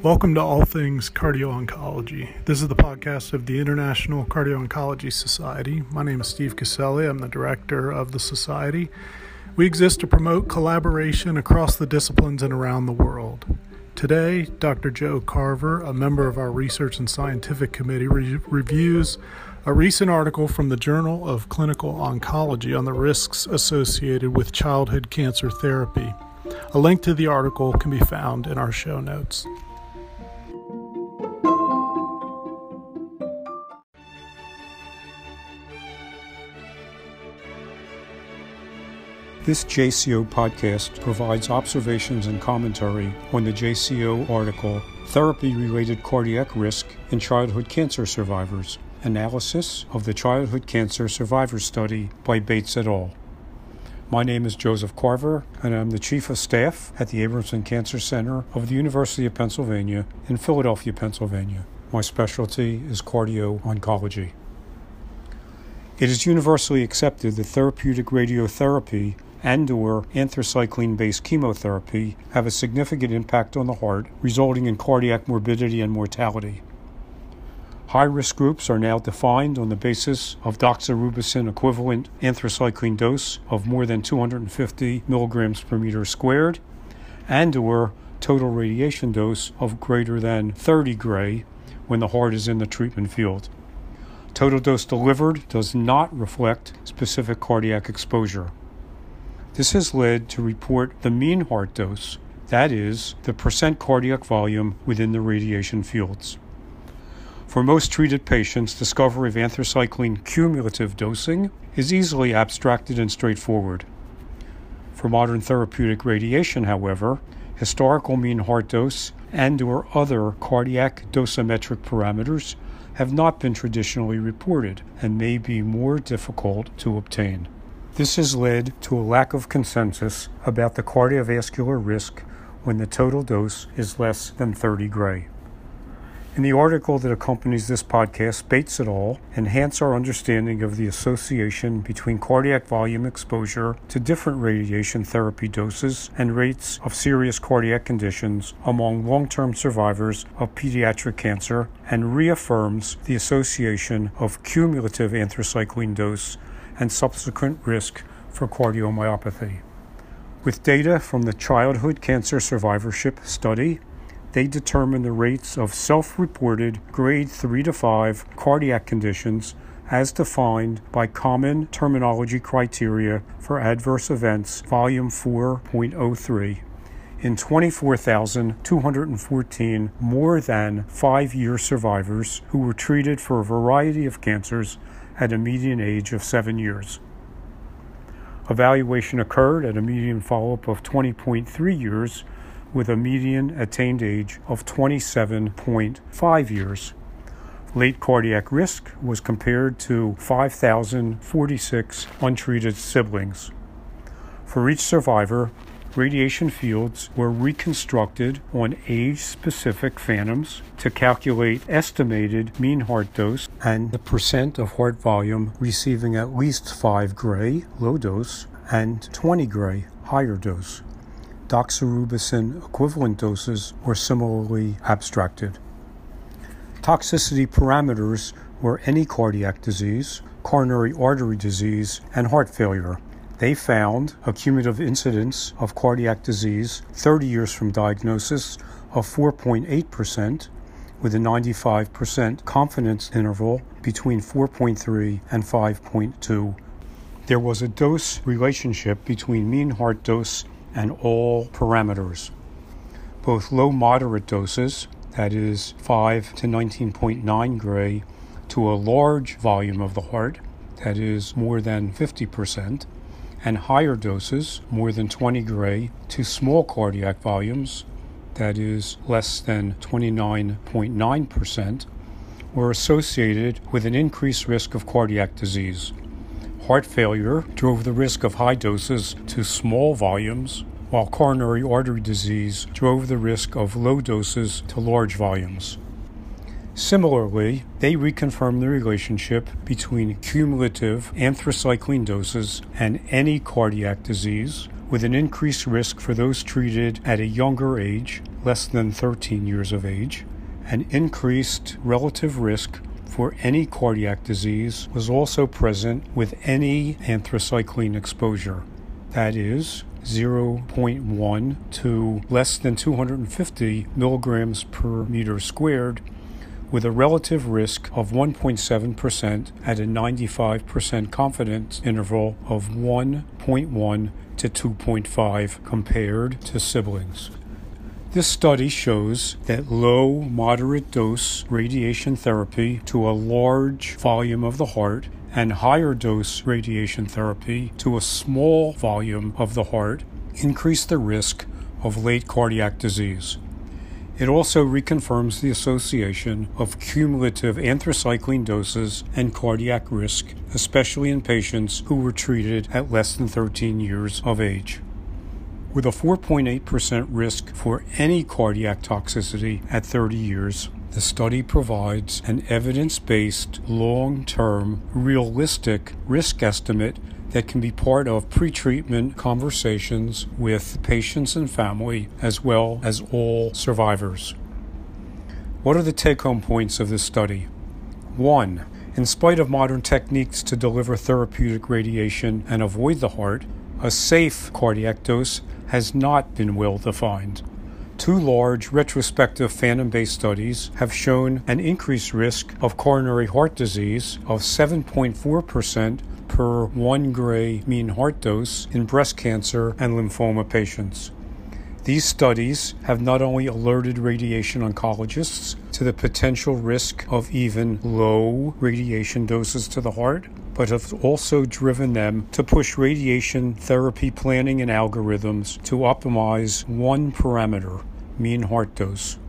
Welcome to All Things Cardio Oncology. This is the podcast of the International Cardio Oncology Society. My name is Steve Caselli. I'm the director of the society. We exist to promote collaboration across the disciplines and around the world. Today, Dr. Joe Carver, a member of our Research and Scientific Committee, re- reviews a recent article from the Journal of Clinical Oncology on the risks associated with childhood cancer therapy. A link to the article can be found in our show notes. This JCO podcast provides observations and commentary on the JCO article Therapy Related Cardiac Risk in Childhood Cancer Survivors Analysis of the Childhood Cancer Survivor Study by Bates et al. My name is Joseph Carver, and I'm the Chief of Staff at the Abramson Cancer Center of the University of Pennsylvania in Philadelphia, Pennsylvania. My specialty is cardio oncology. It is universally accepted that therapeutic radiotherapy and or anthracycline-based chemotherapy have a significant impact on the heart, resulting in cardiac morbidity and mortality. High-risk groups are now defined on the basis of doxorubicin equivalent anthracycline dose of more than 250 milligrams per meter squared and or total radiation dose of greater than 30 gray when the heart is in the treatment field. Total dose delivered does not reflect specific cardiac exposure. This has led to report the mean heart dose, that is, the percent cardiac volume within the radiation fields. For most treated patients, discovery of anthracycline cumulative dosing is easily abstracted and straightforward. For modern therapeutic radiation, however, historical mean heart dose and or other cardiac dosimetric parameters have not been traditionally reported and may be more difficult to obtain. This has led to a lack of consensus about the cardiovascular risk when the total dose is less than 30 gray. In the article that accompanies this podcast, Bates et al. enhance our understanding of the association between cardiac volume exposure to different radiation therapy doses and rates of serious cardiac conditions among long term survivors of pediatric cancer and reaffirms the association of cumulative anthracycline dose and subsequent risk for cardiomyopathy. With data from the Childhood Cancer Survivorship Study, they determined the rates of self reported grade 3 to 5 cardiac conditions as defined by common terminology criteria for adverse events, volume 4.03, in 24,214 more than five year survivors who were treated for a variety of cancers at a median age of seven years. Evaluation occurred at a median follow up of 20.3 years with a median attained age of 27.5 years. Late cardiac risk was compared to 5,046 untreated siblings. For each survivor, radiation fields were reconstructed on age specific phantoms to calculate estimated mean heart dose and the percent of heart volume receiving at least 5 gray, low dose, and 20 gray, higher dose. Doxorubicin equivalent doses were similarly abstracted. Toxicity parameters were any cardiac disease, coronary artery disease, and heart failure. They found a cumulative incidence of cardiac disease 30 years from diagnosis of 4.8%, with a 95% confidence interval between 4.3 and 5.2. There was a dose relationship between mean heart dose and all parameters. Both low moderate doses, that is 5 to 19.9 gray, to a large volume of the heart, that is more than 50%, and higher doses, more than 20 gray, to small cardiac volumes, that is less than 29.9%, were associated with an increased risk of cardiac disease. Heart failure drove the risk of high doses to small volumes, while coronary artery disease drove the risk of low doses to large volumes. Similarly, they reconfirmed the relationship between cumulative anthracycline doses and any cardiac disease, with an increased risk for those treated at a younger age, less than 13 years of age. An increased relative risk for any cardiac disease was also present with any anthracycline exposure. That is, 0.1 to less than 250 milligrams per meter squared, with a relative risk of 1.7% at a 95% confidence interval of 1.1 to 2.5 compared to siblings. This study shows that low, moderate dose radiation therapy to a large volume of the heart and higher dose radiation therapy to a small volume of the heart increase the risk of late cardiac disease. It also reconfirms the association of cumulative anthracycline doses and cardiac risk, especially in patients who were treated at less than 13 years of age. With a 4.8% risk for any cardiac toxicity at 30 years, the study provides an evidence based, long term, realistic risk estimate that can be part of pretreatment conversations with patients and family, as well as all survivors. What are the take home points of this study? One, in spite of modern techniques to deliver therapeutic radiation and avoid the heart, a safe cardiac dose has not been well defined. Two large retrospective phantom based studies have shown an increased risk of coronary heart disease of 7.4% per 1 gray mean heart dose in breast cancer and lymphoma patients. These studies have not only alerted radiation oncologists to the potential risk of even low radiation doses to the heart, but have also driven them to push radiation therapy planning and algorithms to optimize one parameter, mean heart dose.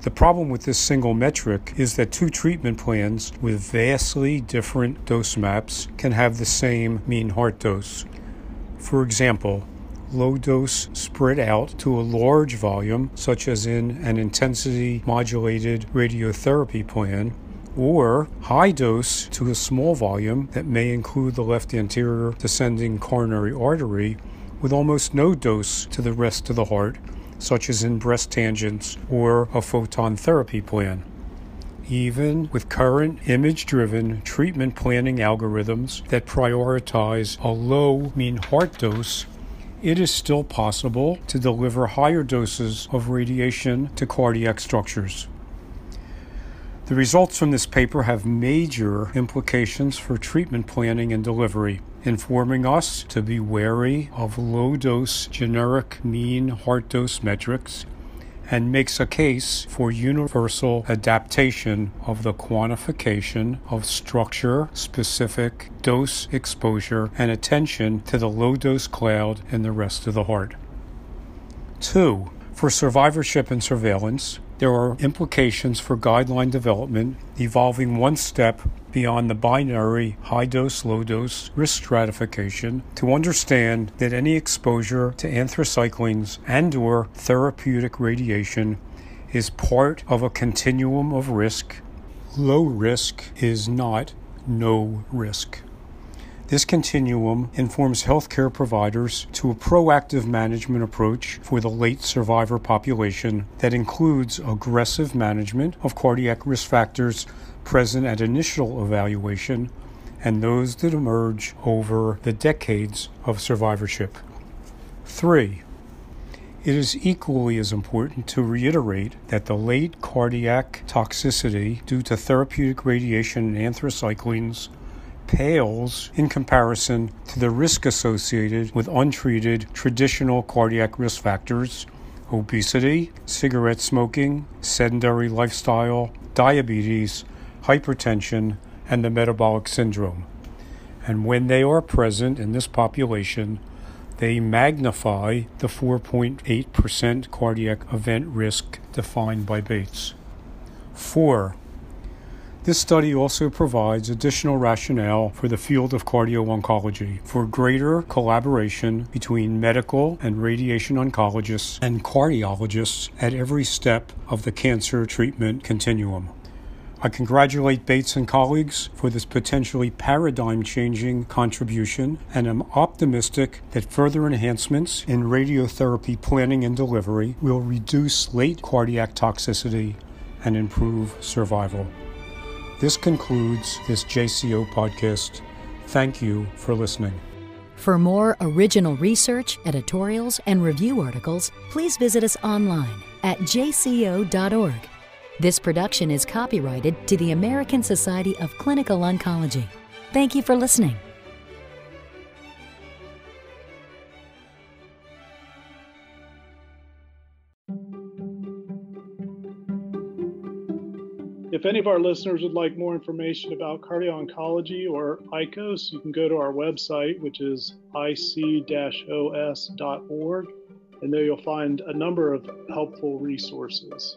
The problem with this single metric is that two treatment plans with vastly different dose maps can have the same mean heart dose. For example, low dose spread out to a large volume, such as in an intensity modulated radiotherapy plan, or high dose to a small volume that may include the left anterior descending coronary artery, with almost no dose to the rest of the heart such as in breast tangents or a photon therapy plan. Even with current image driven treatment planning algorithms that prioritize a low mean heart dose, it is still possible to deliver higher doses of radiation to cardiac structures. The results from this paper have major implications for treatment planning and delivery informing us to be wary of low dose generic mean heart dose metrics and makes a case for universal adaptation of the quantification of structure specific dose exposure and attention to the low dose cloud in the rest of the heart. Two, for survivorship and surveillance, there are implications for guideline development evolving one step beyond the binary high dose low dose risk stratification to understand that any exposure to anthracyclines and or therapeutic radiation is part of a continuum of risk. Low risk is not no risk. This continuum informs healthcare providers to a proactive management approach for the late survivor population that includes aggressive management of cardiac risk factors present at initial evaluation and those that emerge over the decades of survivorship. 3. It is equally as important to reiterate that the late cardiac toxicity due to therapeutic radiation and anthracyclines pales in comparison to the risk associated with untreated traditional cardiac risk factors obesity, cigarette smoking, sedentary lifestyle, diabetes, hypertension, and the metabolic syndrome. And when they are present in this population, they magnify the 4.8% cardiac event risk defined by Bates. 4. This study also provides additional rationale for the field of cardio-oncology for greater collaboration between medical and radiation oncologists and cardiologists at every step of the cancer treatment continuum. I congratulate Bates and colleagues for this potentially paradigm changing contribution and am optimistic that further enhancements in radiotherapy planning and delivery will reduce late cardiac toxicity and improve survival. This concludes this JCO podcast. Thank you for listening. For more original research, editorials, and review articles, please visit us online at jco.org. This production is copyrighted to the American Society of Clinical Oncology. Thank you for listening. If any of our listeners would like more information about cardio-oncology or ICOS, you can go to our website, which is ic-os.org, and there you'll find a number of helpful resources.